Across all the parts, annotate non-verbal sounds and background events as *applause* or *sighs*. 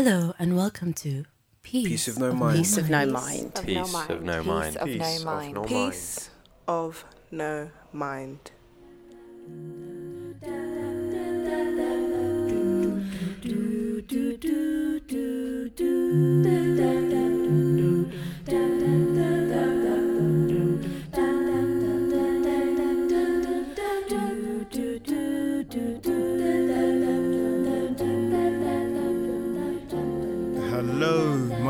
Hello and welcome to Peace, Peace of No Mind. Peace of no mind. Of Peace of no mind. Peace of no mind. Peace of no mind.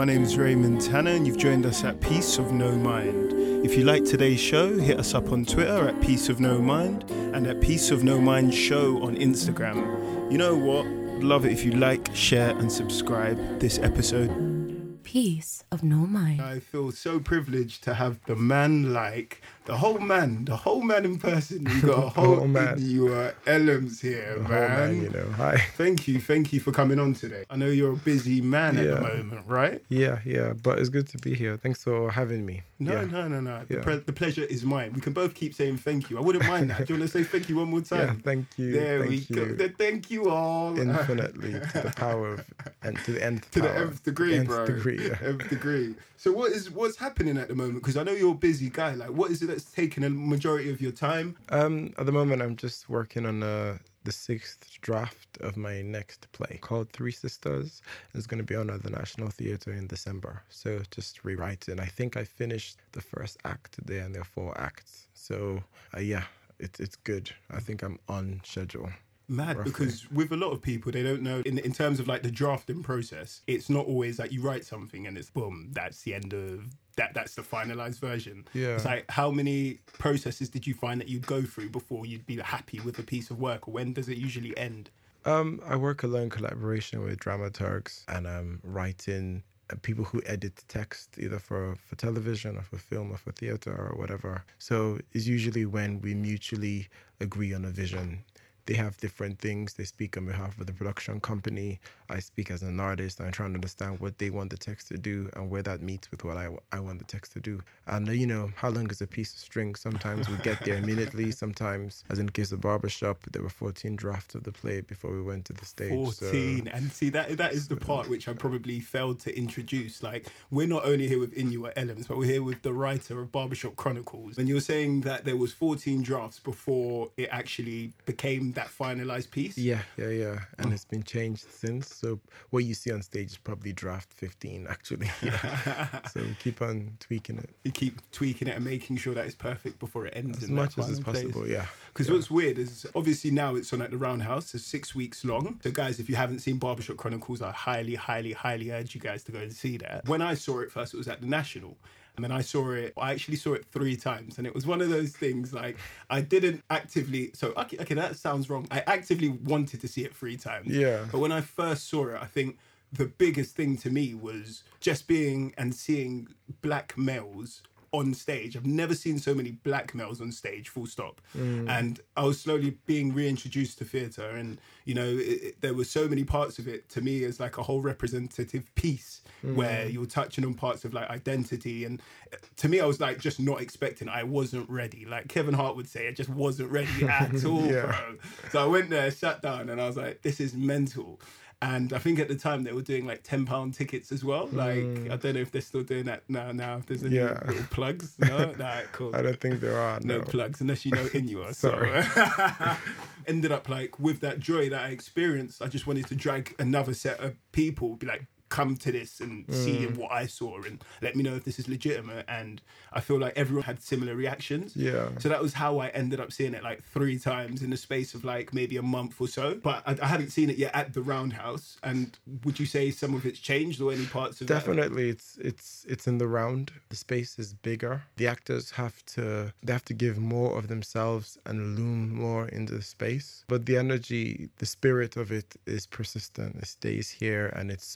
Name is Raymond Tanner, and you've joined us at Peace of No Mind. If you like today's show, hit us up on Twitter at Peace of No Mind and at Peace of No Mind Show on Instagram. You know what? Love it if you like, share, and subscribe this episode. Peace of No Mind. I feel so privileged to have the man like the whole man, the whole man in person. You got a *laughs* whole, whole man. *laughs* You are Elms here, Oh, man. man, you know. Hi. *laughs* Thank you, thank you for coming on today. I know you're a busy man at the moment, right? Yeah, yeah, but it's good to be here. Thanks for having me. No, yeah. no, no, no. The, Yeah. pre- the pleasure is mine. We can both keep saying thank you. I wouldn't mind that. Do you want to say thank you one more time? Yeah, thank you. there thank we you. go. Th- Thank you all. Infinitely to the power of and to the nth to the nth degree, Nth bro. degree, yeah. Nth degree. So what is what's happening at the moment? Because I know you're a busy guy. Like, what is it that's taking a majority of your time? Um, at the moment, I'm just working on uh, the sixth draft of my next play called Three Sisters. It's going to be on at the National Theatre in December. So just rewriting. I think I finished the first act today, and there are four acts. So uh, yeah, it's it's good. I think I'm on schedule. Mad Roughly. because with a lot of people, they don't know in in terms of like the drafting process. It's not always that you write something and it's boom, that's the end of that. That's the finalized version. Yeah. It's like how many processes did you find that you'd go through before you'd be happy with a piece of work, or when does it usually end? Um, I work a lot in collaboration with dramaturgs and um, writing uh, people who edit the text either for for television or for film or for theater or whatever. So it's usually when we mutually agree on a vision. They have different things. They speak on behalf of the production company. I speak as an artist. I'm trying to understand what they want the text to do and where that meets with what I, I want the text to do. And, uh, you know, how long is a piece of string? Sometimes we get there immediately. *laughs* Sometimes, as in the case of Barbershop, there were 14 drafts of the play before we went to the stage. so- 14 and see that that is the *laughs* part which i probably failed to introduce like we're not only here with Inua Ellams but we're here with the writer of barbershop chronicles and you're saying that there was 14 drafts before it actually became that finalized piece Yeah, yeah, yeah. And it's been changed since. So what you see on stage is probably draft 15, actually. *laughs* *laughs* so keep on tweaking it you keep tweaking it and making sure that it's perfect before it ends as much as is possible possible. Yeah. Because Yeah. what's weird is obviously now it's on at the Roundhouse. It's six weeks long. So guys, if you haven't seen Barbershop Chronicles, I highly, highly, highly urge you guys to go and see that. When I saw it first, it was at the National. And then I saw it, I actually saw it three times. And it was one of those things like I didn't actively, so okay, okay, that sounds wrong. I actively wanted to see it three times. Yeah. But when I first saw it, I think the biggest thing to me was just being and seeing black males on stage. I've never seen so many black males on stage, full stop. Mm. And I was slowly being reintroduced to theatre, and you know, it, it- there were so many parts of it to me as like a whole representative piece mm. where you're touching on parts of like identity. And uh, to me, I was like just not expecting. I wasn't ready. Like Kevin Hart would say, I just wasn't ready at *laughs* all, Yeah. bro. So I went there, sat down, and I was like, this is mental. And I think at the time they were doing like ten pound tickets as well. Like mm. I don't know if they're still doing that now. Now if there's any Yeah. little plugs, *laughs* no, nah, cool. I don't think there are. no No. plugs unless you know *laughs* Inua. Sorry. So *laughs* ended up like with that joy that I experienced. I just wanted to drag another set of people, be like, come to this and see Mm. what I saw and let me know if this is legitimate. And I feel like everyone had similar reactions. Yeah. So that was how I ended up seeing it like three times in the space of like maybe a month or so. But I, I hadn't seen it yet at the Roundhouse. And would you say some of it's changed or any parts of? Definitely, it's it's it's in the round. The space is bigger. The actors have to they have to give more of themselves and loom more into the space. But the energy, the spirit of it is persistent. It stays here and it's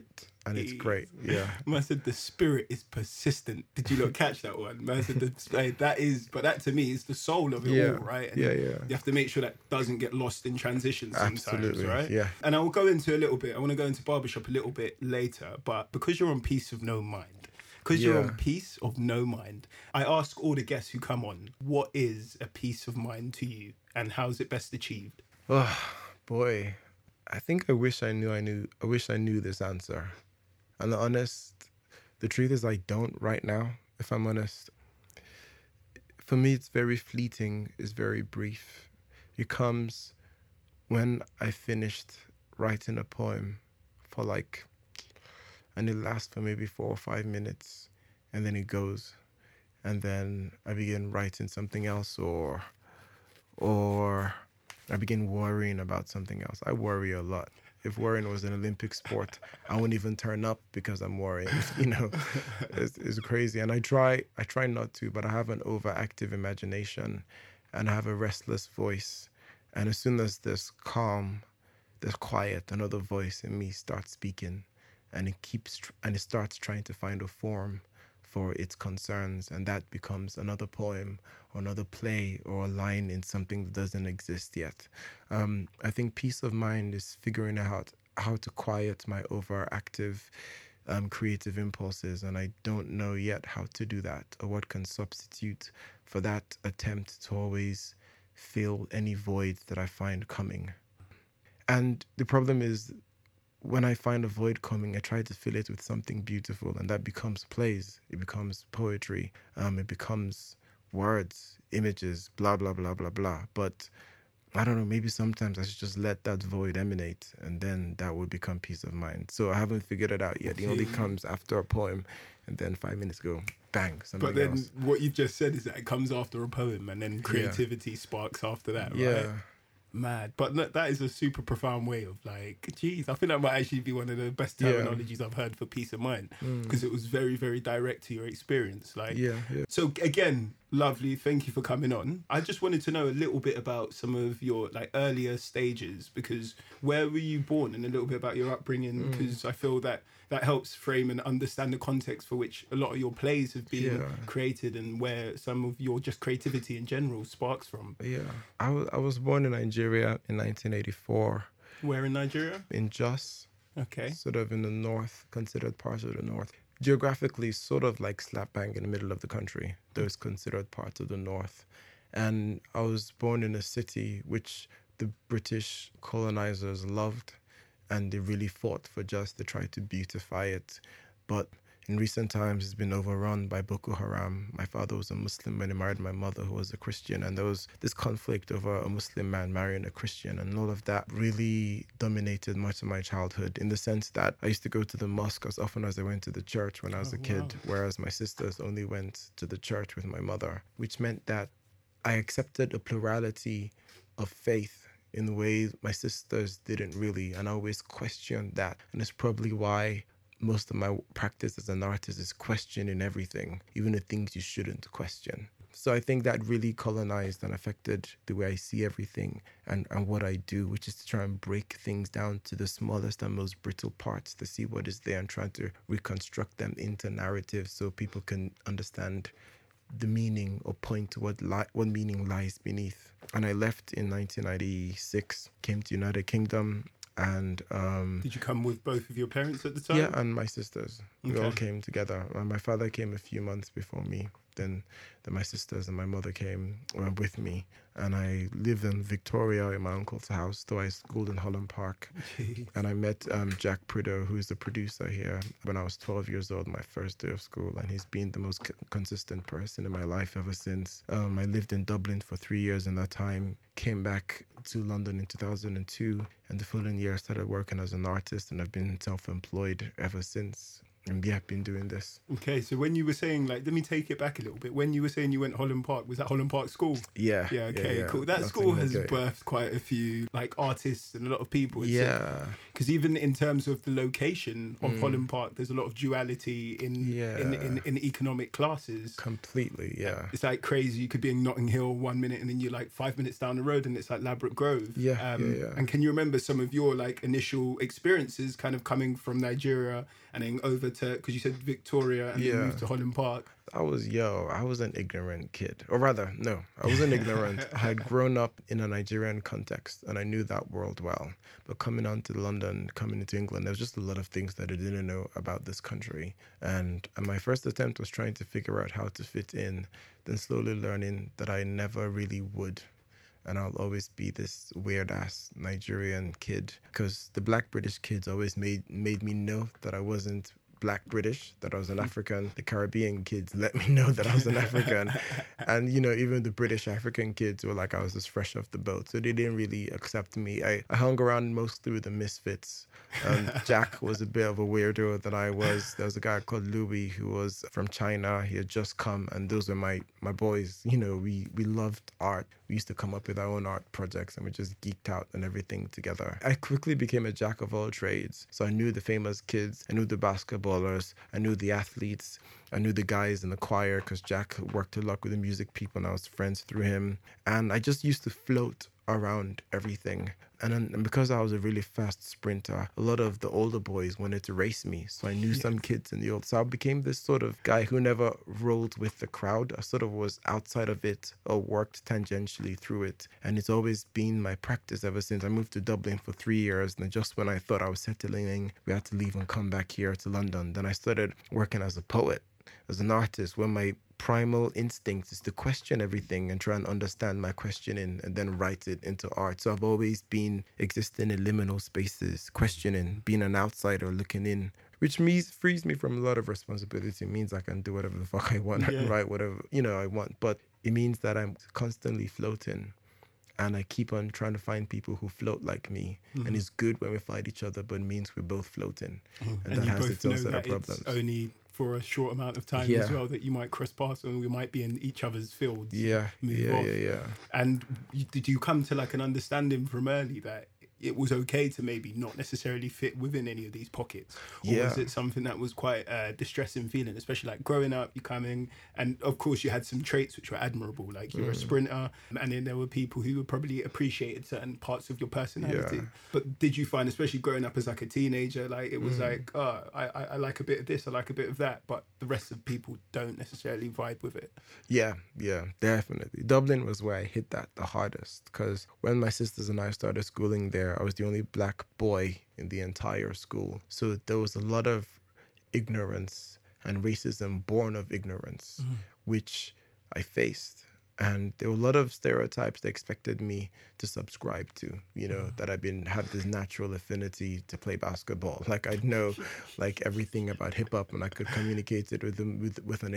spotlit and it's great. Yeah. *laughs* Man said the spirit is persistent. Did you not catch that one? Man said the, like, that is, but that to me is the soul of it Yeah. all, right? And Yeah, yeah. You have to make sure that doesn't get lost in transition sometimes, Absolutely, right? yeah. And I will go into a little bit. I want to go into barbershop a little bit later, but because you're on peace of no mind, because you're on peace of no mind, I ask all the guests who come on, what is a peace of mind to you, and how is it best achieved? Oh boy. I think I wish I knew I knew I wish I knew this answer. And the honest the truth is I don't right now, if I'm honest. For me it's very fleeting, it's very brief. It comes when I finished writing a poem for like and it lasts for maybe four or five minutes and then it goes and then I begin writing something else or or I begin worrying about something else. I worry a lot. If worrying was an Olympic sport, I wouldn't even turn up because I'm worrying. *laughs* You know, it's, it's crazy. And I try, I try not to, but I have an overactive imagination, and I have a restless voice. And as soon as there's calm, there's quiet, another voice in me starts speaking, and it keeps and it starts trying to find a form for its concerns, and that becomes another poem or another play or a line in something that doesn't exist yet. Um, I think peace of mind is figuring out how to quiet my overactive um, creative impulses, and I don't know yet how to do that or what can substitute for that attempt to always fill any void that I find coming. And the problem is when I find a void coming, I try to fill it with something beautiful, and that becomes plays, it becomes poetry, um, it becomes words, images, blah, blah, blah, blah, blah. But I don't know, maybe sometimes I should just let that void emanate, and then that will become peace of mind. So I haven't figured it out yet. It only *laughs* comes after a poem, and then five minutes go, bang, something But then else. what you've just said is that it comes after a poem and then creativity sparks after that, right? Yeah. Mad. But no, that is a super profound way of like, geez, I think that might actually be one of the best Yeah. Mm. terminologies I've heard for peace of mind because it was very, very direct to your experience. Like, Yeah, yeah. So again, lovely. Thank you for coming on. I just wanted to know a little bit about some of your like earlier stages because where were you born and a little bit about your upbringing Mm. because I feel that that helps frame and understand the context for which a lot of your plays have been Yeah. created and where some of your just creativity in general sparks from. Yeah. I was, I was born in Nigeria in 1984 Where in Nigeria? in Jos. Okay. sort of in the north, considered part of the north. Geographically, sort of like slap bang in the middle of the country, those considered parts of the north. And I was born in a city which the British colonizers loved, and they really fought for just to try to beautify it. But in recent times, it's been overrun by Boko Haram. My father was a Muslim when he married my mother, who was a Christian, and there was this conflict over a Muslim man marrying a Christian, and all of that really dominated much of my childhood in the sense that I used to go to the mosque as often as I went to the church when I was Oh, a kid, wow. whereas my sisters only went to the church with my mother, which meant that I accepted a plurality of faith in the ways my sisters didn't really, and I always questioned that. And it's probably why most of my practice as an artist is questioning everything, even the things you shouldn't question. So I think that really colonized and affected the way I see everything and, and what I do, which is to try and break things down to the smallest and most brittle parts to see what is there and trying to reconstruct them into narratives so people can understand the meaning or point to what li- what meaning lies beneath. And I left in 1996, came to United Kingdom, and um, Did you come with both of your parents at the time? yeah, and my sisters. We all came together. My father came a few months before me. Then, then my sisters and my mother came uh, with me, and I lived in Victoria in my uncle's house. Though I schooled in Holland Park, *laughs* and I met um, Jack Prideaux, who is the producer here, when I was 12 years old, my first day of school, and he's been the most c- consistent person in my life ever since. Um, I lived in Dublin for three years in that time, came back to London in 2002, and the following year I started working as an artist, and I've been self-employed ever since. And yeah, I've been doing this. Okay, so when you were saying like, let me take it back a little bit. When you were saying you went Holland Park, was that Holland Park School? Yeah. Yeah, okay, yeah. cool. That Notting school has birthed quite a few like artists and a lot of people. Yeah. Because even in terms of the location of mm. Holland Park, there's a lot of duality in in, in, in economic classes. Completely. Yeah. It's like crazy. You could be in Notting Hill one minute, and then you're like five minutes down the road, and it's like Ladbroke Grove. Yeah, yeah, um, yeah. And can you remember some of your like initial experiences, kind of coming from Nigeria and then over to because you said Victoria and Yeah. then moved to Holland Park. I was yo, I was an ignorant kid. Or rather, no, I wasn't ignorant. *laughs* I had grown up in a Nigerian context and I knew that world well. But coming on to London, coming into England, there was just a lot of things that I didn't know about this country. And, and my first attempt was trying to figure out how to fit in, then slowly learning that I never really would. and I'll always be this weird ass Nigerian kid because the black British kids always made made me know that I wasn't black British, that I was an African. The Caribbean kids let me *laughs* know that I was an African. *laughs* and, you know, even the British African kids were like I was just fresh off the boat. So they didn't really accept me. I, I hung around mostly with the misfits. Um, *laughs* Jack was a bit of a weirdo than I was. There was a guy called Louis who was from China. He had just come, and those were my, my boys. You know, we, we loved art. We used to come up with our own art projects and we just geeked out and everything together. I quickly became a jack of all trades. So I knew the famous kids, I knew the basketballers, I knew the athletes, I knew the guys in the choir because Jack worked a lot with the music people and I was friends through him. And I just used to float around everything. And then and because I was a really fast sprinter, a lot of the older boys wanted to race me. So I knew some kids in the old. So I became this sort of guy who never rolled with the crowd. I sort of was outside of it or worked tangentially through it. And it's always been my practice ever since I moved to Dublin for three years. And then just when I thought I was settling in, we had to leave and come back here to London. Then I started working as a poet, as an artist, when my primal instinct is to question everything and try and understand my questioning and then write it into art. So I've always been existing in liminal spaces, questioning, being an outsider looking in, which means frees me from a lot of responsibility. It means I can do whatever the fuck I want Yeah. write whatever you know I want. But it means that I'm constantly floating. And I keep on trying to find people who float like me. Mm-hmm. And it's good when we fight each other, but it means we're both floating. And, and that has its own set of problems. only for a short amount of time Yeah. as well that you might cross paths and we might be in each other's fields. Yeah, yeah, off. yeah, yeah. And you, did you come to like an understanding from early that it was okay to maybe not necessarily fit within any of these pockets? Or was it something that was quite a distressing feeling, especially like growing up, you coming, and of course you had some traits which were admirable, like you were a Mm. sprinter, and then there were people who probably appreciated certain parts of your personality. Yeah. But did you find, especially growing up as like a teenager, like it was Mm. like, oh, I, I, I like a bit of this, I like a bit of that, but the rest of people don't necessarily vibe with it. Yeah, yeah, definitely. Dublin was where I hit that the hardest because when my sisters and I started schooling there, I was the only black boy in the entire school. So there was a lot of ignorance and racism born of ignorance, mm-hmm. which I faced. And there were a lot of stereotypes they expected me to subscribe to, you know, mm-hmm. that I've been had this natural affinity to play basketball. *laughs* Like I'd know like everything about hip hop and I could communicate it with them with with an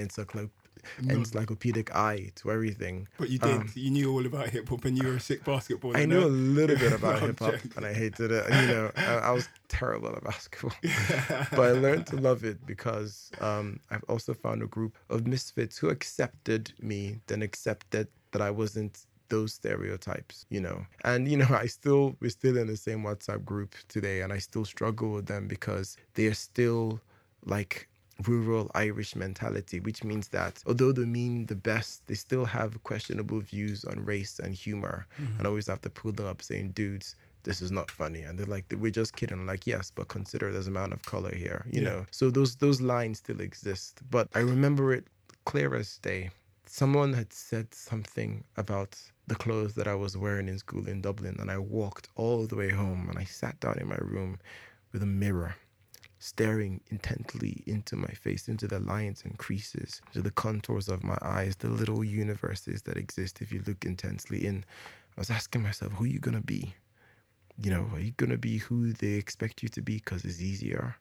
encyclop- encyclopedic eye to everything. But you did. Um, you knew all about hip hop, and you were a sick basketball. I knew a little bit *laughs* about hip hop and I hated it. You know, I, I was terrible at basketball, *laughs* *laughs* but I learned to love it because um, I've also found a group of misfits who accepted me, then accepted that I wasn't those stereotypes, you know. And you know, I still we're still in the same WhatsApp group today, and I still struggle with them because they're still like rural Irish mentality, which means that although they mean the best, they still have questionable views on race and humor. Mm-hmm. And I always have to pull them up saying, dudes, this is not funny. And they're like, we're just kidding. I'm like, yes, but consider there's amount of color here, you Yeah. know? So those those lines still exist. But I remember it clear as day. Someone had said something about the clothes that I was wearing in school in Dublin, and I walked all the way home and I sat down in my room with a mirror staring intently into my face, into the lines and creases, to the contours of my eyes, the little universes that exist if you look intensely in. I was asking myself, who are you going to be? You know, are you going to be who they expect you to be because it's easier?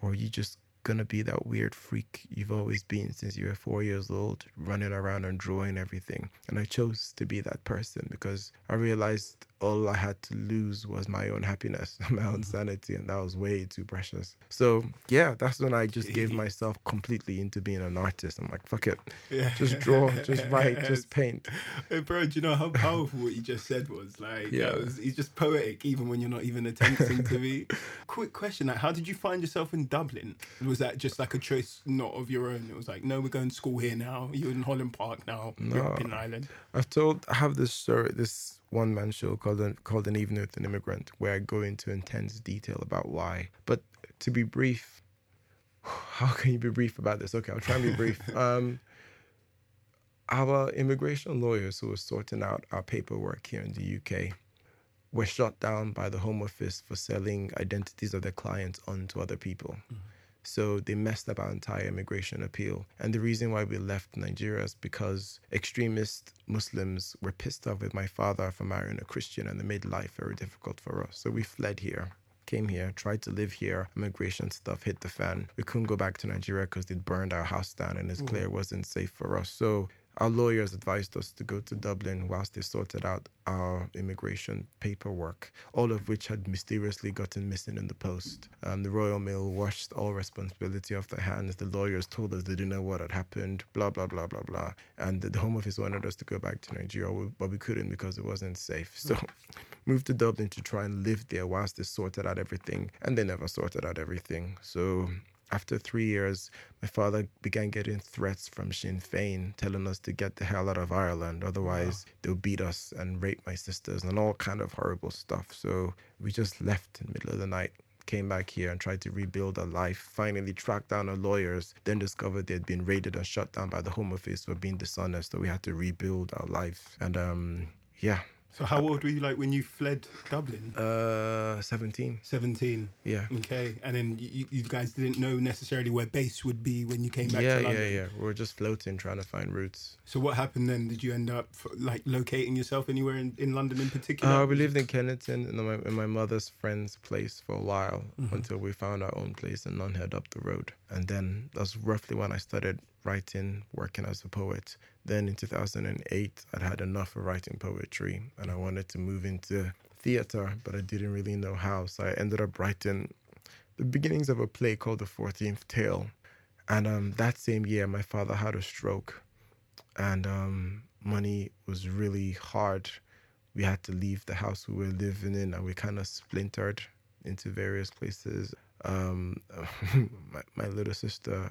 Or are you just to be that weird freak you've always been since you were four years old, running around and drawing everything? And I chose to be that person because I realized all I had to lose was my own happiness, *laughs* my own mm-hmm. sanity, and that was way too precious. So yeah, that's when I just gave myself completely into being an artist. I'm like, fuck it, Yeah. just draw, just *laughs* write, just paint. Hey, bro, do you know how powerful what you just said was? Like, yeah, it was, he's just poetic, even when you're not even attempting to be. *laughs* Quick question: Like, how did you find yourself in Dublin? Was that just like a choice not of your own? It was like, no, we're going to school here now. You're in Holland Park now. No. in Ireland. I've told I have this story, this one man show called an, called an evening with an immigrant where I go into intense detail about why. But to be brief, *sighs* how can you be brief about this? Okay, I'll try and be brief. *laughs* Um, our immigration lawyers who were sorting out our paperwork here in the UK were shot down by the Home Office for selling identities of their clients onto other people. So they messed up our entire immigration appeal. And the reason why we left Nigeria is because extremist Muslims were pissed off with my father for marrying a Christian and they made life very difficult for us. So we fled here came here, tried to live here, immigration stuff hit the fan. We couldn't go back to Nigeria because they'd burned our house down and it's clear it mm. wasn't safe for us. So our lawyers advised us to go to Dublin whilst they sorted out our immigration paperwork, all of which had mysteriously gotten missing in the post. Um, the Royal Mail washed all responsibility off their hands. The lawyers told us they didn't know what had happened, blah, blah, blah, blah, blah. And the, Home Office wanted us to go back to Nigeria, but we couldn't because it wasn't safe. So *laughs* moved to Dublin to try and live there whilst they sorted out everything. And they never sorted out everything. So after three years, my father began getting threats from Sinn Féin telling us to get the hell out of Ireland, otherwise they'll beat us and rape my sisters and all kind of horrible stuff. So we just left in the middle of the night, came back here and tried to rebuild our life. Finally tracked down our lawyers, then discovered they'd been raided and shut down by the Home Office for being dishonest. So we had to rebuild our life. And um, yeah, So how old were you like when you fled Dublin? uh, 17. 17. Yeah. Okay. And then you, you guys didn't know necessarily where base would be when you came back Yeah, to yeah, London. yeah. We were just floating, trying to find routes. So what happened then? Did you end up like locating yourself anywhere in, in London in particular? Uh, we lived in Kennington in my, in my mother's friend's place for a while Mm-hmm. until we found our own place in Nunhead up the road. And then that's roughly when I started writing, working as a poet. Then in 2008, I'd had enough of writing poetry and I wanted to move into theater, but I didn't really know how. So I ended up writing the beginnings of a play called The 14th Tale. And um, that same year, my father had a stroke and um, money was really hard. We had to leave the house we were living in, and we kind of splintered into various places. Um, *laughs* my, my little sister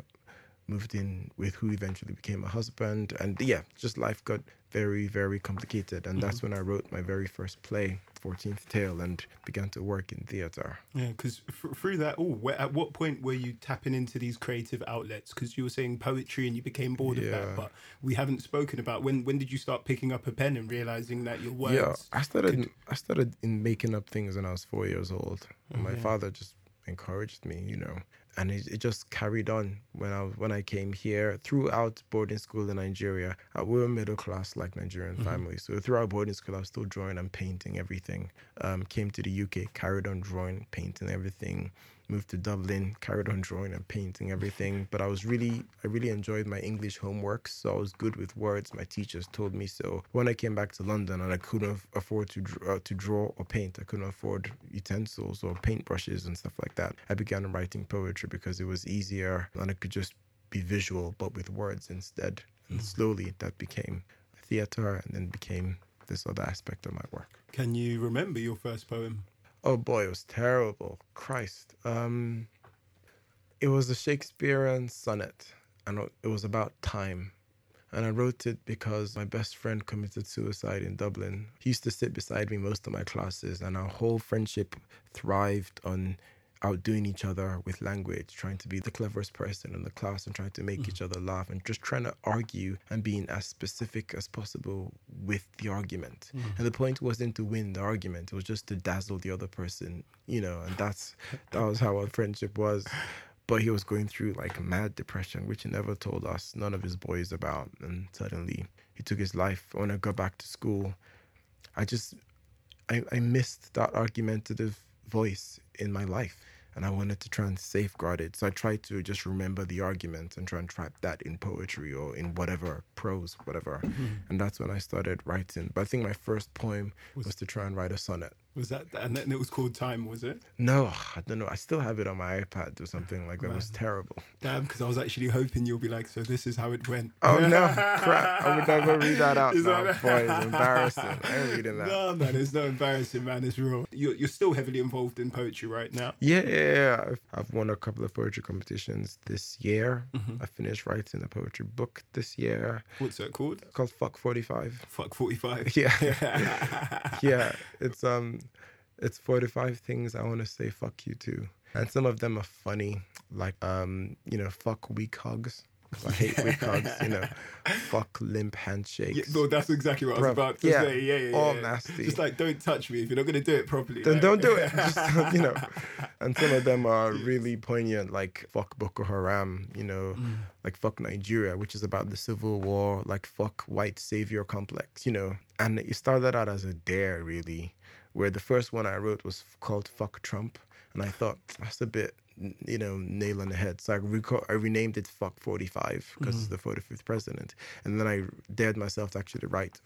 moved in with who eventually became a husband, and yeah, just life got very, very complicated. And that's mm-hmm. when I wrote my very first play, 14th Tale, and began to work in theater. Yeah, because f- through that, oh, all, where, at what point were you tapping into these creative outlets? Because you were saying poetry and you became bored of that, but we haven't spoken about when. When did you start picking up a pen and realizing that your words? Yeah, I started. could- I started in making up things when I was four years old. And my father just encouraged me, you know, and it, it just carried on when I when I came here throughout boarding school in Nigeria. I, we were middle class like Nigerian families, so throughout boarding school, I was still drawing and painting everything. Um, came to the UK, carried on drawing, painting everything. Moved to Dublin, carried on drawing and painting everything. But I was really, I really enjoyed my English homework, so I was good with words. My teachers told me so. When I came back to London and I couldn't afford to uh, to draw or paint, I couldn't afford utensils or paintbrushes and stuff like that. I began writing poetry because it was easier and I could just be visual, but with words instead. And slowly that became theater, and then became this other aspect of my work. Can you remember your first poem? Oh boy, it was terrible. Christ. Um, it was a Shakespearean sonnet, and it was about time. And I wrote it because my best friend committed suicide in Dublin. He used to sit beside me most of my classes, and our whole friendship thrived on outdoing each other with language, trying to be the cleverest person in the class and trying to make mm. each other laugh and just trying to argue and being as specific as possible with the argument. Mm. And the point wasn't to win the argument, it was just to dazzle the other person, you know, and that's *laughs* that was how our friendship was. But he was going through like mad depression, which he never told us, none of his boys about. And suddenly he took his life. When I got back to school, I just I, I missed that argumentative voice in my life and I wanted to try and safeguard it. So I tried to just remember the arguments and try and trap that in poetry or in whatever prose, whatever. Mm-hmm. And that's when I started writing. But I think my first poem was to try and write a sonnet. Was that and then it was called Time? Was it? No, I don't know. I still have it on my iPad or something like that. It was terrible. Damn, because I was actually hoping you'll be like, so this is how it went. Oh *laughs* no, crap! I would never read that out Is now. that- Boy, it's embarrassing. I ain't reading that. *laughs* No, man, it's not embarrassing, man. It's real. You're, you're still heavily involved in poetry right now. Yeah, yeah, yeah. I've, I've won a couple of poetry competitions this year. Mm-hmm. I finished writing a poetry book this year What's that called? called Fuck 45. Fuck 45. *laughs* Yeah. yeah, it's um it's 45 things I want to say fuck you to. And some of them are funny, like um, you know, fuck weak hugs. I hate weak *laughs* hugs. You know, fuck limp handshakes. Yeah, no, that's exactly what I was about to yeah, say. Yeah, yeah, yeah. all yeah. nasty. Just like, don't touch me if you're not going to do it properly. then don't do it. *laughs* Just *laughs* you know, and some of them are really poignant, like fuck Boko Haram. You know, Mm. like fuck Nigeria, which is about the civil war. Like fuck white savior complex. You know, and it started out as a dare, really, where the first one I wrote was called fuck Trump, and I thought that's a bit. You know, nail on the head. So I, reco- I renamed it "Fuck 45" because it's the 45th president, and then I dared myself to actually write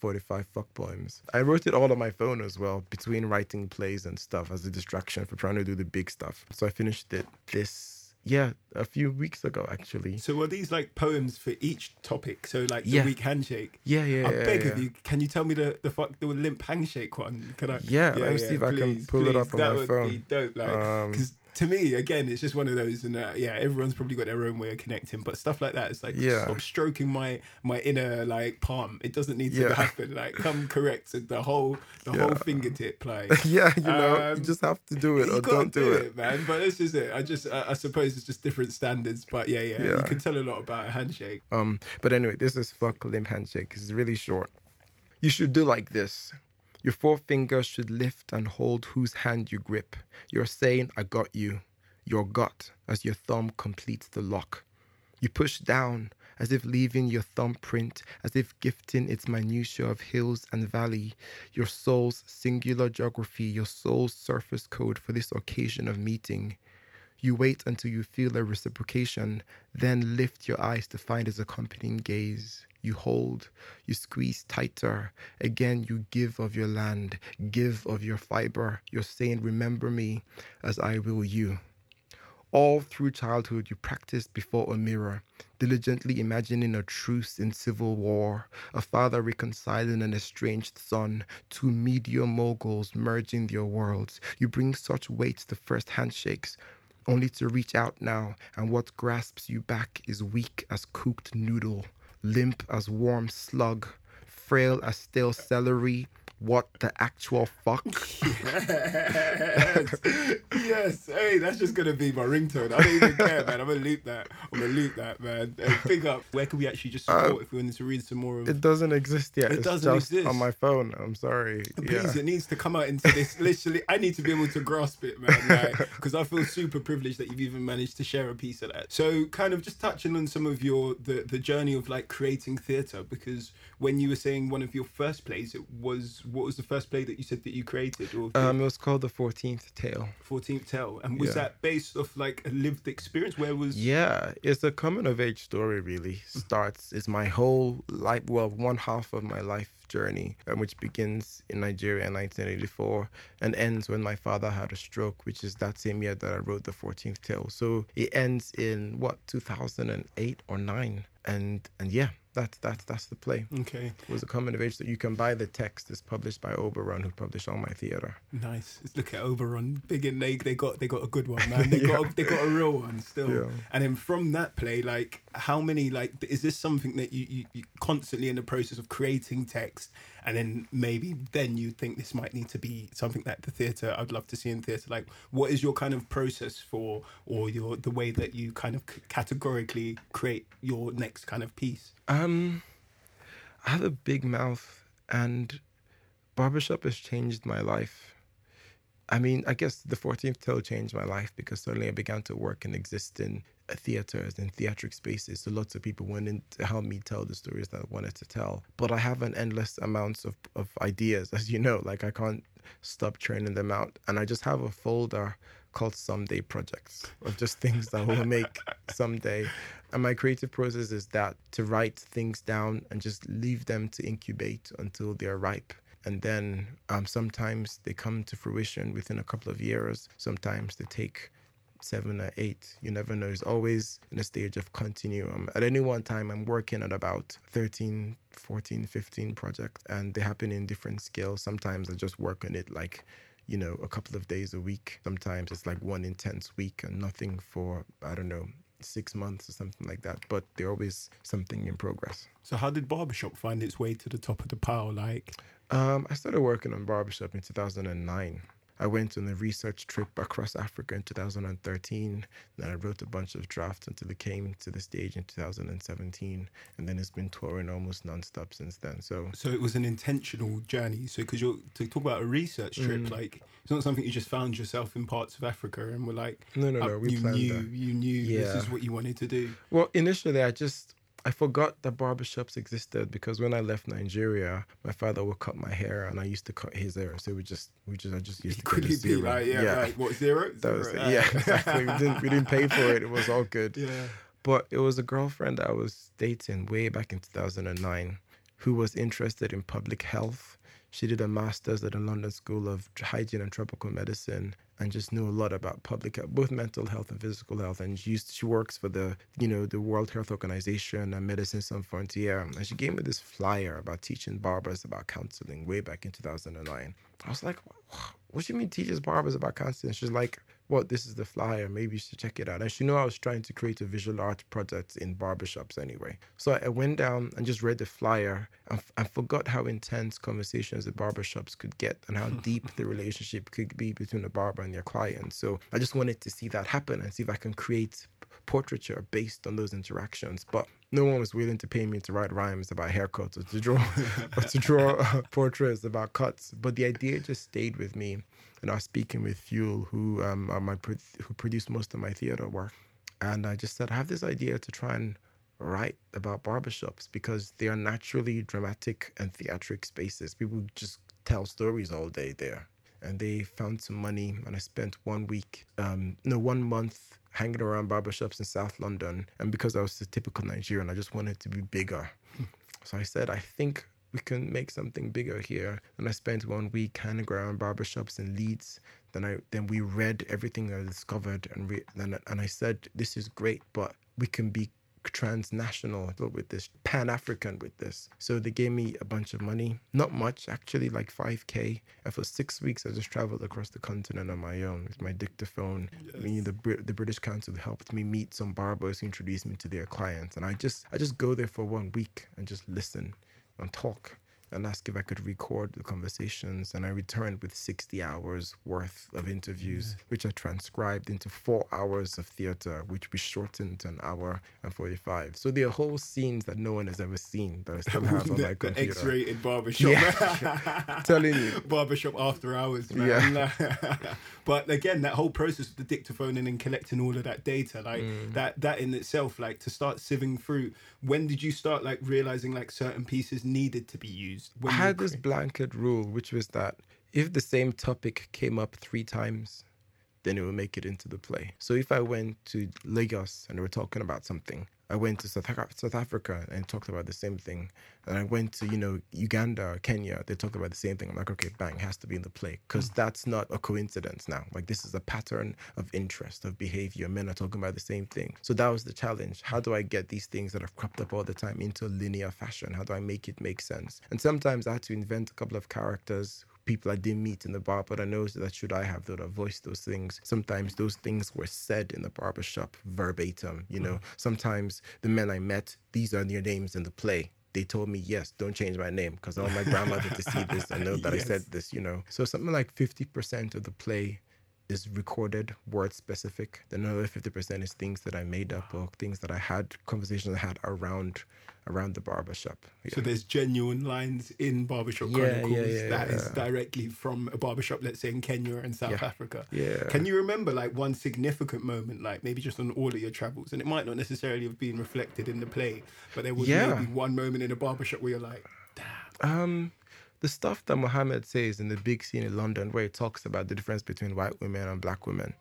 45 fuck poems. I wrote it all on my phone as well, between writing plays and stuff as a distraction for trying to do the big stuff. So I finished it this, yeah, a few weeks ago actually. So are these like poems for each topic? So like the Yeah. weak handshake. Yeah, yeah, I yeah, beg yeah. of you, can you tell me the the fuck the limp handshake one? Can I? Yeah, let me see if I can pull it up on that my would phone. Be dope, like Um, because to me, again, it's just one of those, and uh, yeah, everyone's probably got their own way of connecting, but stuff like that, it's like Yeah. stop stroking my my inner like palm. It doesn't need to Yeah. happen. Like come correct the whole the whole fingertip, like. *laughs* yeah, you know, you Um, just have to do it or don't do it. man. But this is it. I just, I, I suppose it's just different standards. But yeah, yeah, you can tell a lot about a handshake. Um, but anyway, this is fuck limp handshake. It's really short. You should do like this. Your forefinger should lift and hold whose hand you grip. You're saying, I got you. Your gut as your thumb completes the lock. You push down as if leaving your thumbprint, as if gifting its minutiae of hills and valley, your soul's singular geography, your soul's surface code for this occasion of meeting. You wait until you feel a reciprocation, then lift your eyes to find its accompanying gaze. You hold, you squeeze tighter. Again, you give of your land, give of your fiber. You're saying, Remember me as I will you. All through childhood, you practiced before a mirror, diligently imagining a truce in civil war, a father reconciling an estranged son, two media moguls merging their worlds. You bring such weight to first handshakes, only to reach out now, and what grasps you back is weak as cooked noodle, limp as warm slug, frail as stale celery. What the actual fuck? *laughs* yes. yes. Hey, that's just gonna be my ringtone. I don't even care, man. I'm gonna loop that. I'm gonna loop that, man. Hey, big up. Where can we actually just support uh, if we wanted to read some more of? It doesn't exist yet. It it's doesn't exist. on my phone. I'm sorry. Please, yeah. it needs to come out into this. *laughs* Literally, I need to be able to grasp it, man. Because I feel super privileged that you've even managed to share a piece of that. So, kind of just touching on some of your the the journey of like creating theatre. Because when you were saying one of your first plays, it was what was the first play that you said that you created or Um, it was called the Fourteenth Tale. Fourteenth Tale, and was Yeah. that based off like a lived experience? Where was Yeah, it's a coming of age story. Really *laughs* starts is my whole life. Well, one half of my life journey, um, which begins in Nigeria in 1984 and ends when my father had a stroke, which is that same year that I wrote the Fourteenth Tale. So it ends in what 2008 or nine, and and yeah, that's that's that's the play. okay, It was a coming of age that you can buy the text. It's published by Oberon, who published all my theater. nice. Look at Oberon. Big and they they got they got a good one, man. *laughs* They got a, they got a real one still. Yeah. And then from that play, like how many like is this something that you, you you constantly in the process of creating text, and then maybe then you think this might need to be something that the theatre I'd love to see in theatre. Like, what is your kind of process for, or your the way that you kind of c- categorically create your next kind of piece? Um, I have a big mouth, and barbershop has changed my life. I mean, I guess the 14th Tale changed my life because suddenly I began to work and exist in theaters and theatric spaces. So lots of people wanted to help me tell the stories that I wanted to tell. But I have an endless amounts of, of ideas, *laughs* as you know, like I can't stop churning them out. And I just have a folder called Someday Projects of just things that will make *laughs* someday. And my creative process is that to write things down and just leave them to incubate until they're ripe. And then um, sometimes they come to fruition within a couple of years. Sometimes they take seven or eight. You never know. It's always in a stage of continuum. At any one time, I'm working at about 13, 14, 15 projects, and they happen in different scales. Sometimes I just work on it like, you know, a couple of days a week. Sometimes it's like one intense week and nothing for, I don't know, six months or something like that. But they're always something in progress. So how did barbershop find its way to the top of the pile? Like, Um, I started working on barbershop in 2009. I went on a research trip across Africa in 2013. Then I wrote a bunch of drafts until it came to the stage in 2017. And then it's been touring almost nonstop since then. So So it was an intentional journey. So because you're to talk about a research trip, Mm. like it's not something you just found yourself in parts of Africa and were like, No, no, uh, no, we you planned knew, that. you knew this is what you wanted to do. Well, initially, I just I forgot that barbershops existed because when I left Nigeria, my father would cut my hair, and I used to cut his hair. So we just we just I just used to Could get a it be zero. like, yeah, like what zero? that was Zero, yeah, ah. exactly. We didn't we didn't pay for it. It was all good. yeah. But it was a girlfriend I was dating way back in 2009 who was interested in public health. She did a master's at the London School of Hygiene and Tropical Medicine and just knew a lot about public health, both mental health and physical health. And she used, she works for the, you know, the World Health Organization and Medicine Sans Frontières. And she gave me this flyer about teaching barbers about counseling way back in 2009. I was like, what do you mean teaches barbers about counseling? She's like, what, this is the flyer. Maybe you should check it out. And she knew I was trying to create a visual art project in barbershops anyway. So I went down and just read the flyer and, and forgot how intense conversations at barbershops could get and how *laughs* deep the relationship could be between the barber and their client. So I just wanted to see that happen and see if I can create portraiture based on those interactions. But no one was willing to pay me to write rhymes about haircuts or to draw *laughs* or to draw uh, *laughs* portraits about cuts. But the idea just stayed with me. And I was speaking with Fuel, who um, are my pro- who produced most of my theater work, and I just said I have this idea to try and write about barbershops because they are naturally dramatic and theatric spaces. People just tell stories all day there. And they found some money, and I spent one week, um, no, one month hanging around barbershops in South London. And because I was a typical Nigerian, I just wanted to be bigger. So I said, I think we can make something bigger here. And I spent one week hanging around barbershops in Leeds. Then I then we read everything I discovered and re- and, and I said, this is great, but we can be transnational with this, pan African with this. So they gave me a bunch of money, not much actually, like 5k. And for six weeks, I just traveled across the continent on my own with my dictaphone. Me, the Brit- the British Council helped me meet some barbers who introduced me to their clients, and I just I just go there for one week and just listen and talk and ask if I could record the conversations. And I returned with 60 hours worth of interviews, which I transcribed into four hours of theater, which we shortened to an hour and 45. So there are whole scenes that no one has ever seen that I *laughs* still have on the, my the computer. X-rated barbershop. Yeah. *laughs* *laughs* Telling you. barbershop after hours, man. but again, that whole process of the dictaphone and then collecting all of that data, like Mm. that, that in itself, like to start sieving through. When did you start like realizing like certain pieces needed to be used? I had this blanket rule, which was that if the same topic came up three times, then it will make it into the play. So if I went to Lagos and they were talking about something, I went to South, South Africa and talked about the same thing. And I went to, you know, Uganda or Kenya, they talked about the same thing. I'm like, okay, bang, has to be in the play. Hmm. Because that's not a coincidence now. Like, this is a pattern of interest, of behavior. Men are talking about the same thing. So that was the challenge. How do I get these things that have cropped up all the time into a linear fashion? How do I make it make sense? And sometimes I had to invent a couple of characters people I didn't meet in the bar, but I know that should I have that I voiced those things. Sometimes those things were said in the barbershop verbatim, you know. Mm. Sometimes the men I met, these are their names in the play. They told me, yes, don't change my name because I want my grandmother to see this and know that I said *laughs* this, you know. So something like 50% of the play is recorded, word specific. The another 50% is things that I made up or things that I had, conversations I had around around the barbershop. So there's genuine lines in barbershop Yeah, yeah, chronicles yeah, that is yeah. directly from a barbershop, let's say in Kenya and South Yeah. Africa. Yeah. Can you remember like one significant moment, like maybe just on all of your travels, and it might not necessarily have been reflected in the play, but there was Yeah. maybe one moment in a barbershop where you're like, Um, the stuff that Mohammed says in the big scene in London, where he talks about the difference between white women and black women,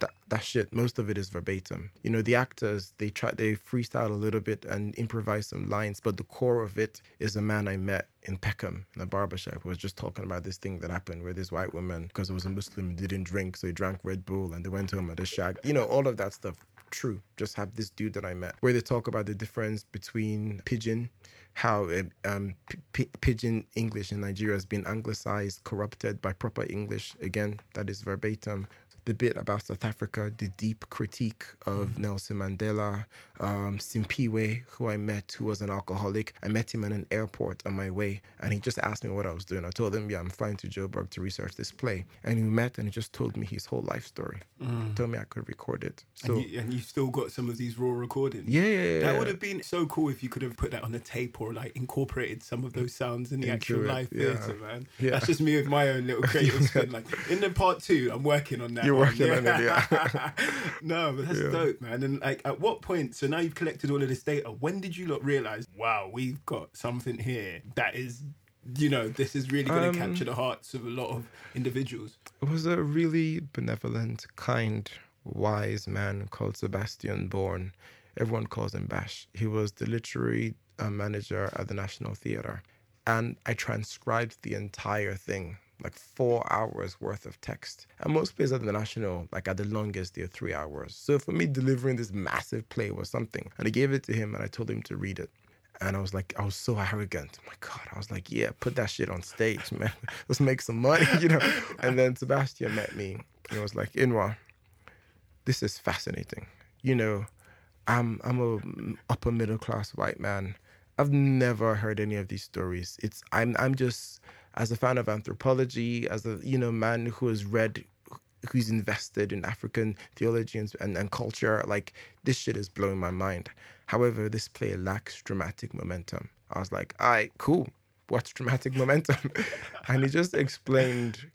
that that shit, most of it is verbatim. You know, the actors they try they freestyle a little bit and improvise some lines, but the core of it is a man I met in Peckham in a barbershop who was just talking about this thing that happened where this white woman, because it was a Muslim, didn't drink, so he drank Red Bull and they went home at a shag. You know, all of that stuff. True. Just have this dude that I met where they talk about the difference between pidgin how um, p- p- pidgin English in Nigeria has been anglicized, corrupted by proper English. Again, that is verbatim. The bit about South Africa, the deep critique of Nelson Mandela, um, Simphiwe, who I met, who was an alcoholic. I met him in an airport on my way, and he just asked me what I was doing. I told him, yeah, I'm flying to Joburg to research this play. And we met, and he just told me his whole life story. Told me I could record it. So, and, you, and you still got some of these raw recordings. yeah, yeah, yeah. That would have been so cool if you could have put that on a tape or like incorporated some of those sounds in the actual live yeah. theatre, man. Yeah. That's just me with my own little creative *laughs* spin. Like in the part two, I'm working on that. You're *laughs* working on it, yeah. *laughs* no, but that's Yeah. dope, man. And like, at what point? So now you've collected all of this data. When did you lot realize? Wow, we've got something here that is. You know, this is really going to Um, capture the hearts of a lot of individuals. It was a really benevolent, kind, wise man called Sebastian Bourne. Everyone calls him Bash. He was the literary uh, manager at the National Theatre. And I transcribed the entire thing, like four hours worth of text. And most plays at the National, like at the longest, they're three hours. So for me, delivering this massive play was something. And I gave it to him and I told him to read it. And I was like, I was so arrogant. Oh my God, I was like, yeah, put that shit on stage, *laughs* man. Let's make some money, *laughs* you know. And then Sebastian met me. And was like, Inua, this is fascinating. You know, I'm I'm a upper middle class white man. I've never heard any of these stories. It's I'm I'm just as a fan of anthropology, as a you know man who has read who's invested in African theology and, and, and culture, like this shit is blowing my mind. However, this play lacks dramatic momentum. I was like, all right, cool. What's dramatic *laughs* momentum? and he just explained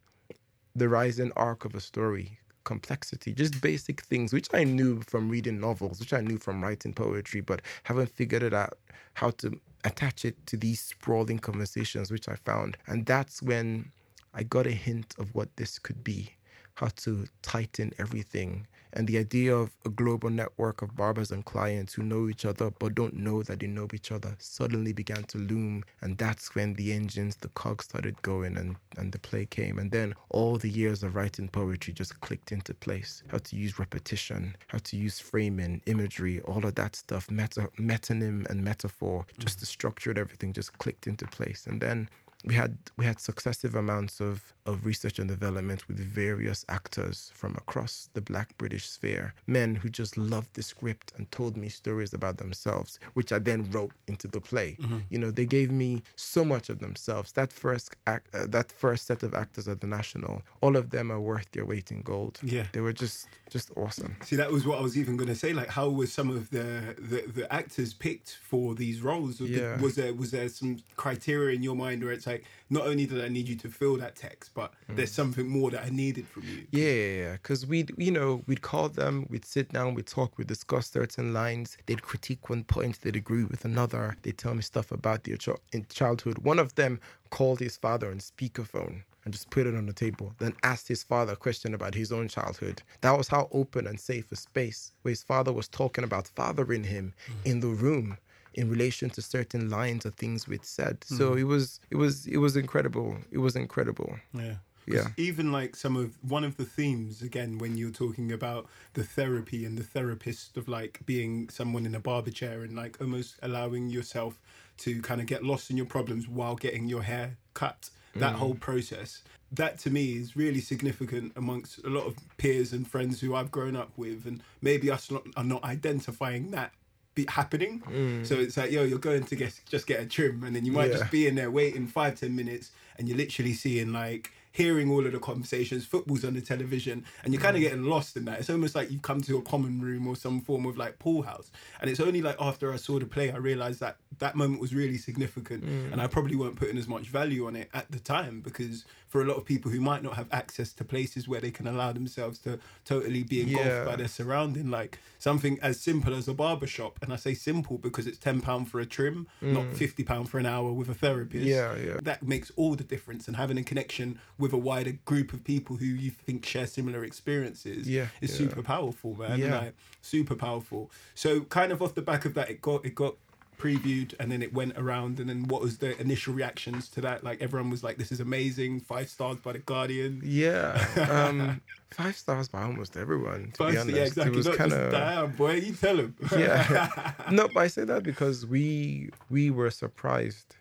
the rising arc of a story, complexity, just basic things, which I knew from reading novels, which I knew from writing poetry, but haven't figured it out how to attach it to these sprawling conversations, which I found. And that's when I got a hint of what this could be, how to tighten everything. And the idea of a global network of barbers and clients who know each other but don't know that they know each other suddenly began to loom. And that's when the engines, the cogs started going and, and the play came. And then all the years of writing poetry just clicked into place. How to use repetition, how to use framing, imagery, all of that stuff, meta, metonym and metaphor, just the structure of everything just clicked into place. And then we had we had successive amounts of, of research and development with various actors from across the black British sphere, men who just loved the script and told me stories about themselves, which I then wrote into the play. You know, they gave me so much of themselves. That first act, uh, that first set of actors at the National, all of them are worth their weight in gold. Yeah. they were just just awesome. See, that was what I was even going to say. Like, how was some of the, the, the actors picked for these roles? Yeah. was there was there some criteria in your mind where it's like, not only did I need you to fill that text, but mm. there's something more that I needed from you. Yeah, yeah, yeah. Because we'd, you know, we'd call them, we'd sit down, we'd talk, we'd discuss certain lines. They'd critique one point, they'd agree with another. They'd tell me stuff about their ch- in childhood. One of them called his father on speakerphone and just put it on the table, then asked his father a question about his own childhood. That was how open and safe a space where his father was talking about fathering him mm. in the room in relation to certain lines or things we'd said. So hmm. it was it was it was incredible. It was incredible. Yeah. Yeah. Even like some of one of the themes again when you're talking about the therapy and the therapist of like being someone in a barber chair and like almost allowing yourself to kind of get lost in your problems while getting your hair cut. That mm. whole process. That to me is really significant amongst a lot of peers and friends who I've grown up with, and maybe us not, are not identifying that be happening. Mm. So it's like, yo, you're going to get just get a trim, and then you might Yeah. just be in there waiting five ten minutes, and you're literally seeing like hearing all of the conversations, football's on the television, and you're kind of mm. getting lost in that. It's almost like you've come to a common room or some form of like pool house. And it's only like after I saw the play, I realized that that moment was really significant, mm. and I probably weren't putting as much value on it at the time because for a lot of people who might not have access to places where they can allow themselves to totally be engulfed Yeah. by their surrounding, like something as simple as a barber shop. And I say simple because it's ten pound for a trim, not mm. fifty pound for an hour with a therapist. Yeah, yeah. That makes all the difference. And having a connection with a wider group of people who you think share similar experiences Yeah, is yeah. super powerful, man. Yeah. Like, super powerful. So kind of off the back of that, it got it got previewed and then it went around and then what was the initial reactions to that like everyone was like this is amazing five stars by the guardian Yeah, *laughs* um, five stars by almost everyone. To Five be honest, yeah exactly it was kind of damn boy you tell him yeah. *laughs* no, but I say that because we we were surprised.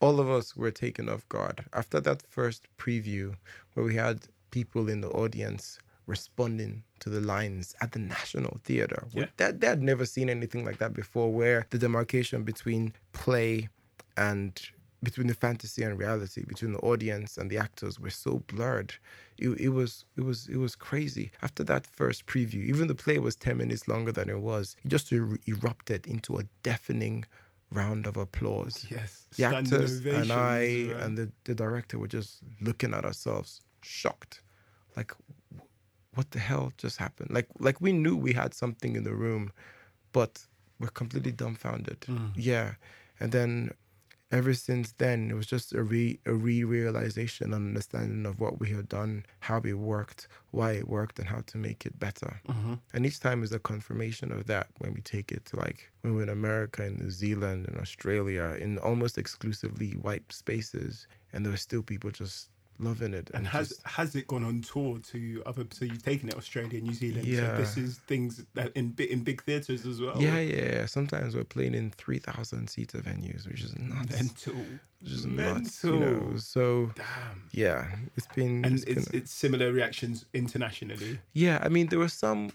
All of us were taken off guard after that first preview, where we had people in the audience responding to the lines at the National Theatre. Yeah. That they had never seen anything like that before, where the demarcation between play and between the fantasy and reality, between the audience and the actors were so blurred. It, it was it was it was crazy. After that first preview, even the play was ten minutes longer than it was. It just er- erupted into a deafening round of applause. Yes. The actors and I right? and the, the director were just looking at ourselves, shocked. Like what the hell just happened? Like like we knew we had something in the room, but we're completely dumbfounded. Mm. Yeah. And then ever since then it was just a re a re-realization and understanding of what we had done, how it worked, why it worked and how to make it better. Mm-hmm. And each time is a confirmation of that when we take it to like when we're in America and New Zealand and Australia in almost exclusively white spaces and there were still people just loving it. And has just- has it gone on tour to other? So you've taken it Australia, New Zealand. Yeah. So this is things that in in big theaters as well. yeah, yeah. Sometimes we're playing in three thousand seater venues, which is nuts. Mental. Which is nuts. You know, so Damn. yeah, it's been And it's been- it's it's similar reactions internationally. Yeah, I mean, there were some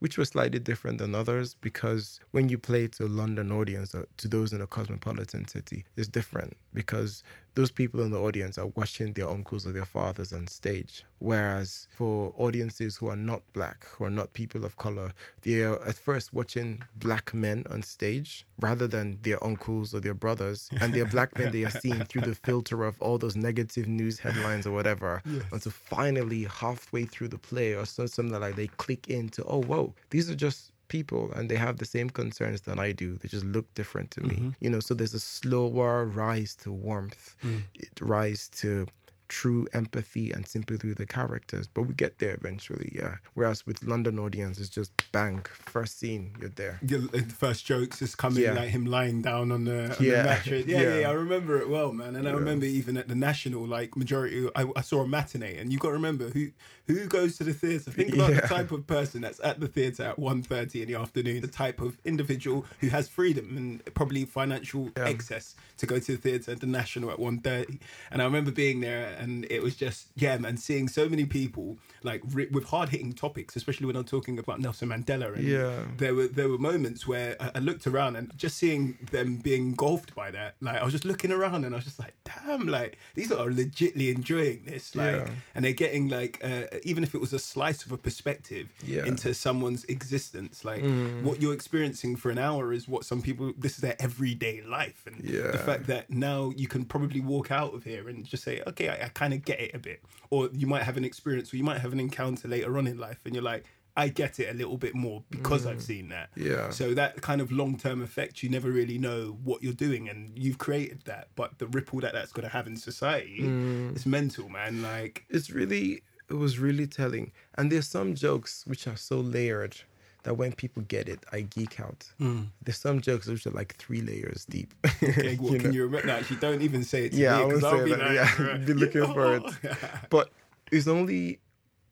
which were slightly different than others because when you play to a London audience or to those in a cosmopolitan city, it's different because those people in the audience are watching their uncles or their fathers on stage. Whereas for audiences who are not black, who are not people of color, they are at first watching black men on stage rather than their uncles or their brothers. *laughs* And they're black men they are seeing through the filter of all those negative news headlines or whatever. Until finally, halfway through the play or something like they click into, oh, whoa, these are just people and they have the same concerns that I do. They just look different to me. Mm-hmm. You know, so there's a slower rise to warmth, mm. it rise to true empathy and sympathy with the characters. But we get there eventually, yeah. Whereas with London audience, it's just bang, first scene, you're there. Yeah, the first jokes is coming Yeah. like him lying down on the, on Yeah. the mattress. *laughs* Yeah, yeah, Yeah. I remember it well, man. And I remember even at the national, like majority, I, I saw a matinee, and you got to remember who who goes to the theatre. Think about the type of person that's at the theatre at 1.30 in the afternoon. The type of individual who has freedom and probably financial excess to go to the theatre at the national at 1.30. And I remember being there, and it was just yeah, man, seeing so many people like ri- with hard hitting topics, especially when I'm talking about Nelson Mandela. And Yeah. there were there were moments where I, I looked around and just seeing them being engulfed by that, like I was just looking around and I was just like, damn, like these are legitly enjoying this, like, Yeah. and they're getting like, uh, even if it was a slice of a perspective Yeah. Mm. into someone's existence, like what you're experiencing for an hour is what some people this is their everyday life, and Yeah. the fact that now you can probably walk out of here and just say, okay, I, I kind of get it a bit, or you might have an experience or you might have an encounter later on in life, and you're like. I get it a little bit more because I've seen that. Mm. Yeah. So that kind of long term effect, you never really know what you're doing, and you've created that. But the ripple that that's going to have in society, Mm. it's mental, man. Like, it's really it was really telling and there's some jokes which are so layered that when people get it i geek out mm. there's some jokes which are like three layers deep *laughs* okay, what You can know? you remember? No, actually, don't even say it. To yeah me, i I'll be that like, yeah *laughs* right. be looking for it *laughs* but it's only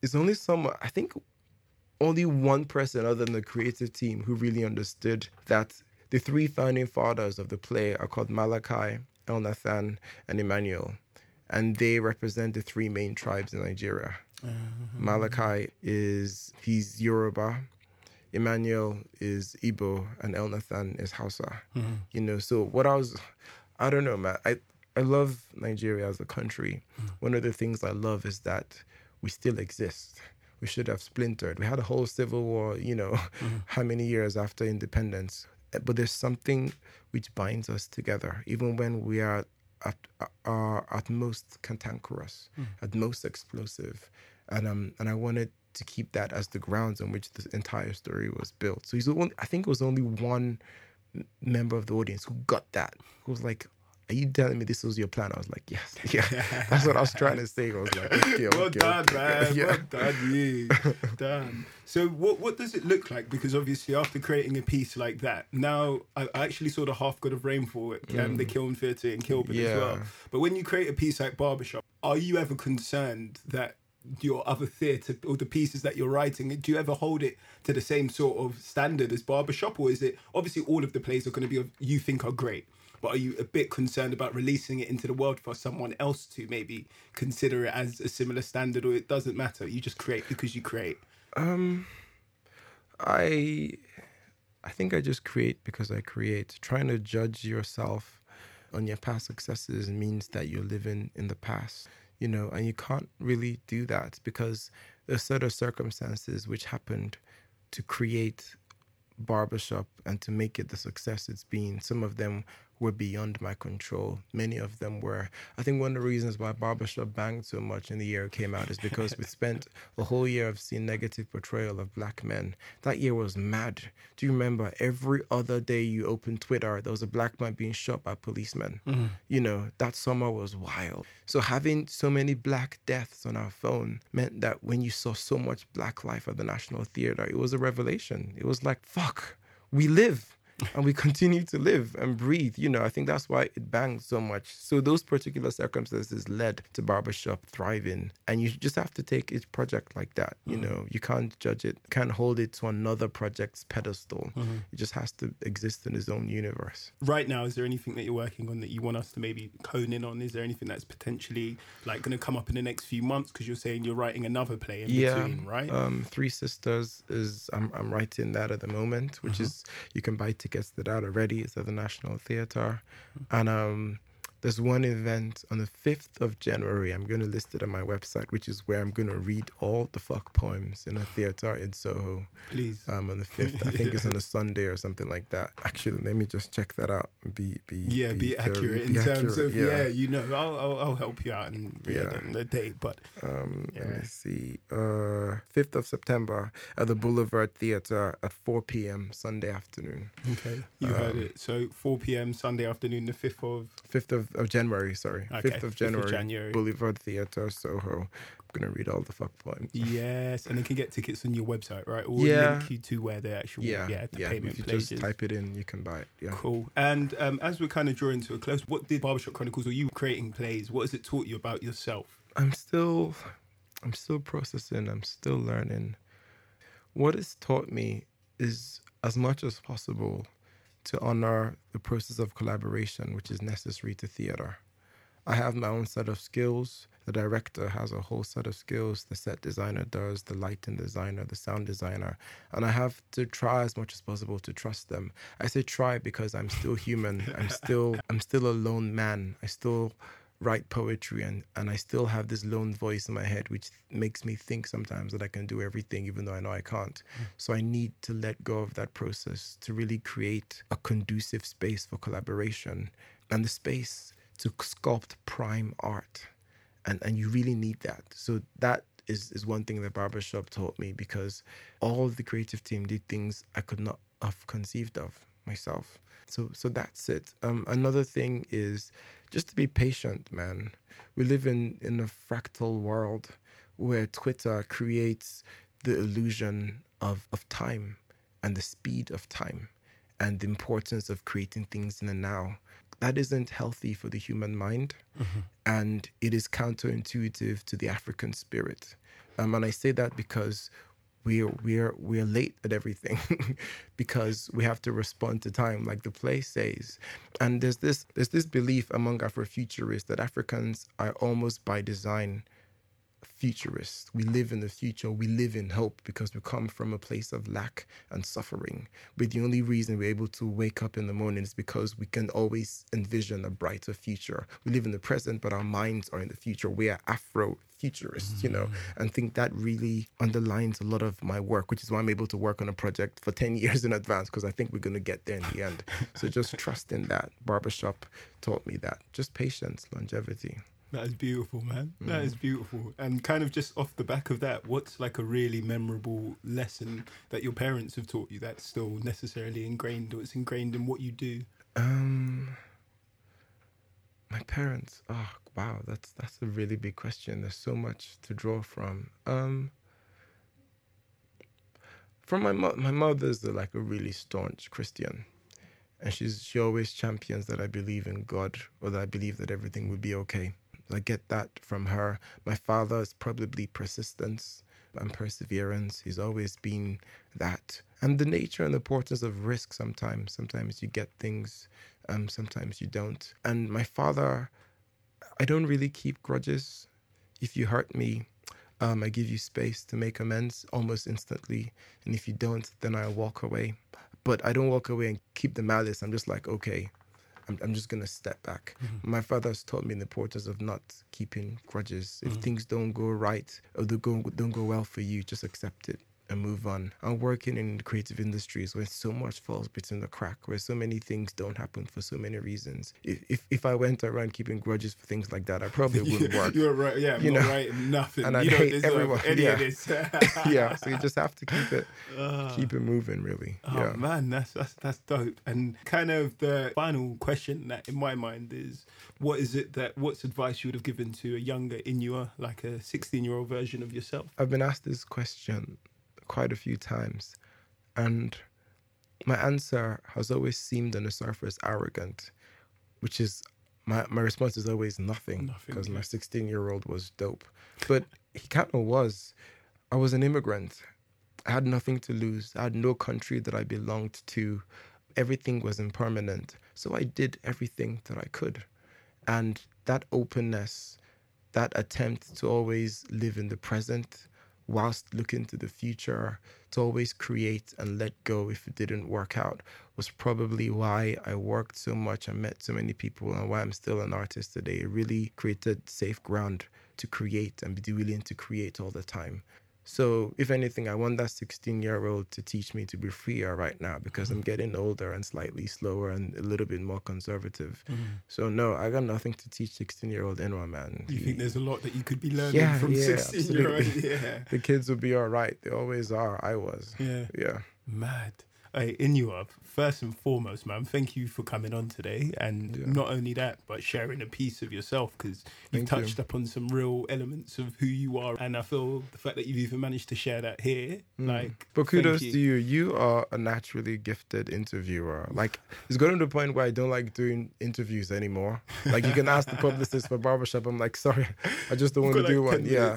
it's only some i think only one person other than the creative team who really understood that the three founding fathers of the play are called malachi elnathan and emmanuel and they represent the three main tribes in nigeria uh-huh. malachi is he's yoruba emmanuel is igbo and elnathan is hausa. You know so what i was i don't know man. I i love nigeria as a country. One of the things i love is that we still exist. We should have splintered. We had a whole civil war you know *laughs* how many years after independence? Uh, but there's something which binds us together even when we are at, are at most cantankerous at most explosive. And um and i wanted to keep that as the grounds on which the entire story was built so he's the only, i think it was only one member of the audience who got that who was like are you telling me this was your plan? I was like, yes, *laughs* yeah. *laughs* That's what I was trying to say. I was like, okay, well okay, done, okay, man. *laughs* yeah. Well done, you. done. So, what what does it look like? Because obviously, after creating a piece like that, now I I actually saw the Half God of Rainfall at um, the Kiln Theatre in Kilburn as well. Mm. But when you create a piece like Barbershop, are you ever concerned that your other theatre or the pieces that you're writing, do you ever hold it to the same sort of standard as Barbershop, or is it obviously all of the plays are going to be you think are great? but are you a bit concerned about releasing it into the world for someone else to maybe consider it as a similar standard, or it doesn't matter? You just create because you create. Um, I, I think I just create because I create. Trying to judge yourself on your past successes means that you're living in the past, you know, and you can't really do that because there's set of circumstances which happened to create barbershop and to make it the success it's been. Some of them were beyond my control. Many of them were. I think one of the reasons why Barbershop banged so much in the year it came out is because we *laughs* spent a whole year of seeing negative portrayal of black men. That year was mad. Do you remember every other day you opened Twitter, there was a black man being shot by policemen? Mm-hmm. You know, that summer was wild. So having so many black deaths on our phone meant that when you saw so much black life at the National Theatre, it was a revelation. It was like, fuck, we live and we *laughs* continue to live and breathe. You know, I think that's why it banged so much. So those particular circumstances led to barbershop thriving. And you just have to take each project like that. You mm-hmm. know, you can't judge it, can't hold it to another project's pedestal. Mm-hmm. It just has to exist in its own universe. Right now, is there anything that you're working on that you want us to maybe hone in on? Is there anything that's potentially like going to come up in the next few months? Because you're saying you're writing another play in yeah, between, right? Um, Three Sisters is I'm, I'm writing that at the moment, which mm-hmm. is you can buy tickets that out already. It's at the National Theatre. And um, there's one event on the 5th of January. I'm going to list it on my website, which is where I'm going to read all the fuck poems in a theater in Soho. Please. Um, on the 5th. I think it's on a *laughs* Sunday or something like that. Actually, let me just check that out. Be, be yeah, be, be accurate be in accurate, terms of, yeah. yeah, you know, I'll, I'll, I'll, help you out and yeah, the date. But um, yeah. let me see. Uh, 5th of September at the Boulevard Theatre at 4 p.m. Sunday afternoon. Okay, you um, heard it. So 4 p.m. Sunday afternoon, the 5th of. 5th of of January, sorry. Okay, 5th of January, 5th of January. Boulevard Theatre, Soho. I'm going to read all the fuck poems. Yes, and they can get tickets on your website, right? Or yeah. link you to where the actual, yeah, yeah the yeah. payment if you places. just type it in, you can buy it. Yeah. Cool. And um, as we're kind of drawing to a close, what did Barbershop Chronicles, or you creating plays, what has it taught you about yourself? I'm still, I'm still processing, I'm still learning. What it's taught me is as much as possible to honor the process of collaboration which is necessary to theater. I have my own set of skills. The director has a whole set of skills. The set designer does, the lighting designer, the sound designer. And I have to try as much as possible to trust them. I say try because I'm still human. I'm *laughs* still I'm still a lone man. I still write poetry and, and I still have this lone voice in my head which makes me think sometimes that I can do everything even though I know I can't. Mm. So I need to let go of that process to really create a conducive space for collaboration and the space to sculpt prime art. And and you really need that. So that is, is one thing that Barbershop taught me because all of the creative team did things I could not have conceived of myself. So so that's it. Um, another thing is just to be patient, man. We live in, in a fractal world where Twitter creates the illusion of, of time and the speed of time and the importance of creating things in the now. That isn't healthy for the human mind, mm-hmm. and it is counterintuitive to the African spirit. Um, and I say that because we're we're we're late at everything *laughs* because we have to respond to time like the play says. And there's this there's this belief among afrofuturists that africans are almost by design futurists. We live in the future. We live in hope because we come from a place of lack and suffering. But the only reason we're able to wake up in the morning is because we can always envision a brighter future. We live in the present, but our minds are in the future. We are Afro futurists, you know, mm. and think that really underlines a lot of my work, which is why I'm able to work on a project for 10 *laughs* years in advance because I think we're going to get there in the end. so just trust in that. Barbershop taught me that. Just patience, longevity. That is beautiful, man. Mm. That is beautiful. And kind of just off the back of that, what's like a really memorable lesson that your parents have taught you that's still necessarily ingrained or it's ingrained in what you do? Um my parents, oh wow, that's that's a really big question. There's so much to draw from. Um from my mo- my mother's like a really staunch Christian and she's she always champions that I believe in God or that I believe that everything will be okay. I get that from her. My father is probably persistence and perseverance. He's always been that. And the nature and the importance of risk sometimes. Sometimes you get things Um, sometimes you don't. And my father, I don't really keep grudges. If you hurt me, um, I give you space to make amends almost instantly. And if you don't, then I walk away. But I don't walk away and keep the malice. I'm just like, okay, I'm, I'm just going to step back. Mm-hmm. My father has taught me in the importance of not keeping grudges. If mm-hmm. things don't go right or they go, don't go well for you, just accept it and move on. I'm working in creative industries where so much falls between the crack, where so many things don't happen for so many reasons. If if, if I went around keeping grudges for things like that, I probably *laughs* wouldn't work. You're right. Yeah, You know, right. Nothing. and I'd hate everyone, Any yeah. of this. *laughs* yeah, so you just have to keep it *laughs* keep it moving, really. Oh yeah. man, that's that's that's dope. And kind of the final question that in my mind is, what is it that what's advice you would have given to a younger Inua, like a 16 year old version of yourself? I've been asked this question quite a few times, and my answer has always seemed on the surface arrogant, which is my, my response is always nothing Nothing, because my 16 year old was dope. But he kind of was. I was an immigrant. I had nothing to lose. I had no country that I belonged to. Everything was impermanent. So I did everything that I could. And that openness, that attempt to always live in the present whilst looking to the future, to always create and let go if it didn't work out, was probably why I worked so much and met so many people and why I'm still an artist today. It really created safe ground to create and be willing to create all the time. So, if anything, I want that 16 year old to teach me to be freer right now because I'm mm-hmm. getting older and slightly slower and a little bit more conservative. Mm-hmm. So, no, I got nothing to teach 16 year old anyone, man. You think there's a lot that you could be learning Yeah, from 16 year old? *laughs* Yeah. the kids will be all right. They always are. I was. Yeah. Yeah. Mad. Hey, Inua, first and foremost, man, thank you for coming on today. And Yeah. not only that, but sharing a piece of yourself because you. touched upon some real elements of who you are. And I feel the fact that you've even managed to share that here, like, Mm. But thank kudos to you. You are a naturally gifted interviewer. Like it's gotten to the point where I don't like doing interviews anymore. Like you can ask the publicist for barbershop. I'm like, sorry, I just don't want to got do one. 10 Yeah.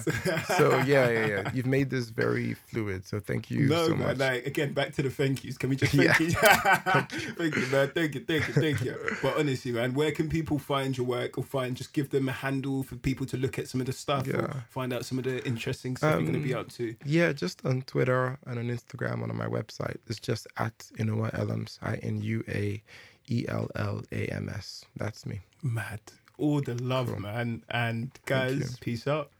so yeah, yeah, yeah. You've made this very fluid. So thank *laughs* you no, so man, much. like again, back to the thank yous. Can we just Yeah. thank you? *laughs* thank you, man. Thank you, thank you, thank you. But honestly, man, where can people find your work or find just give them a handle for people to look at some of the stuff or Yeah. find out some of the interesting stuff you're going to be Um, up to? Yeah, just on Twitter and on Instagram and on my website. It's just at Inua Ellams, I N U A E L L A M S. That's me. Mad. All the love, Cool. man. And guys, peace out.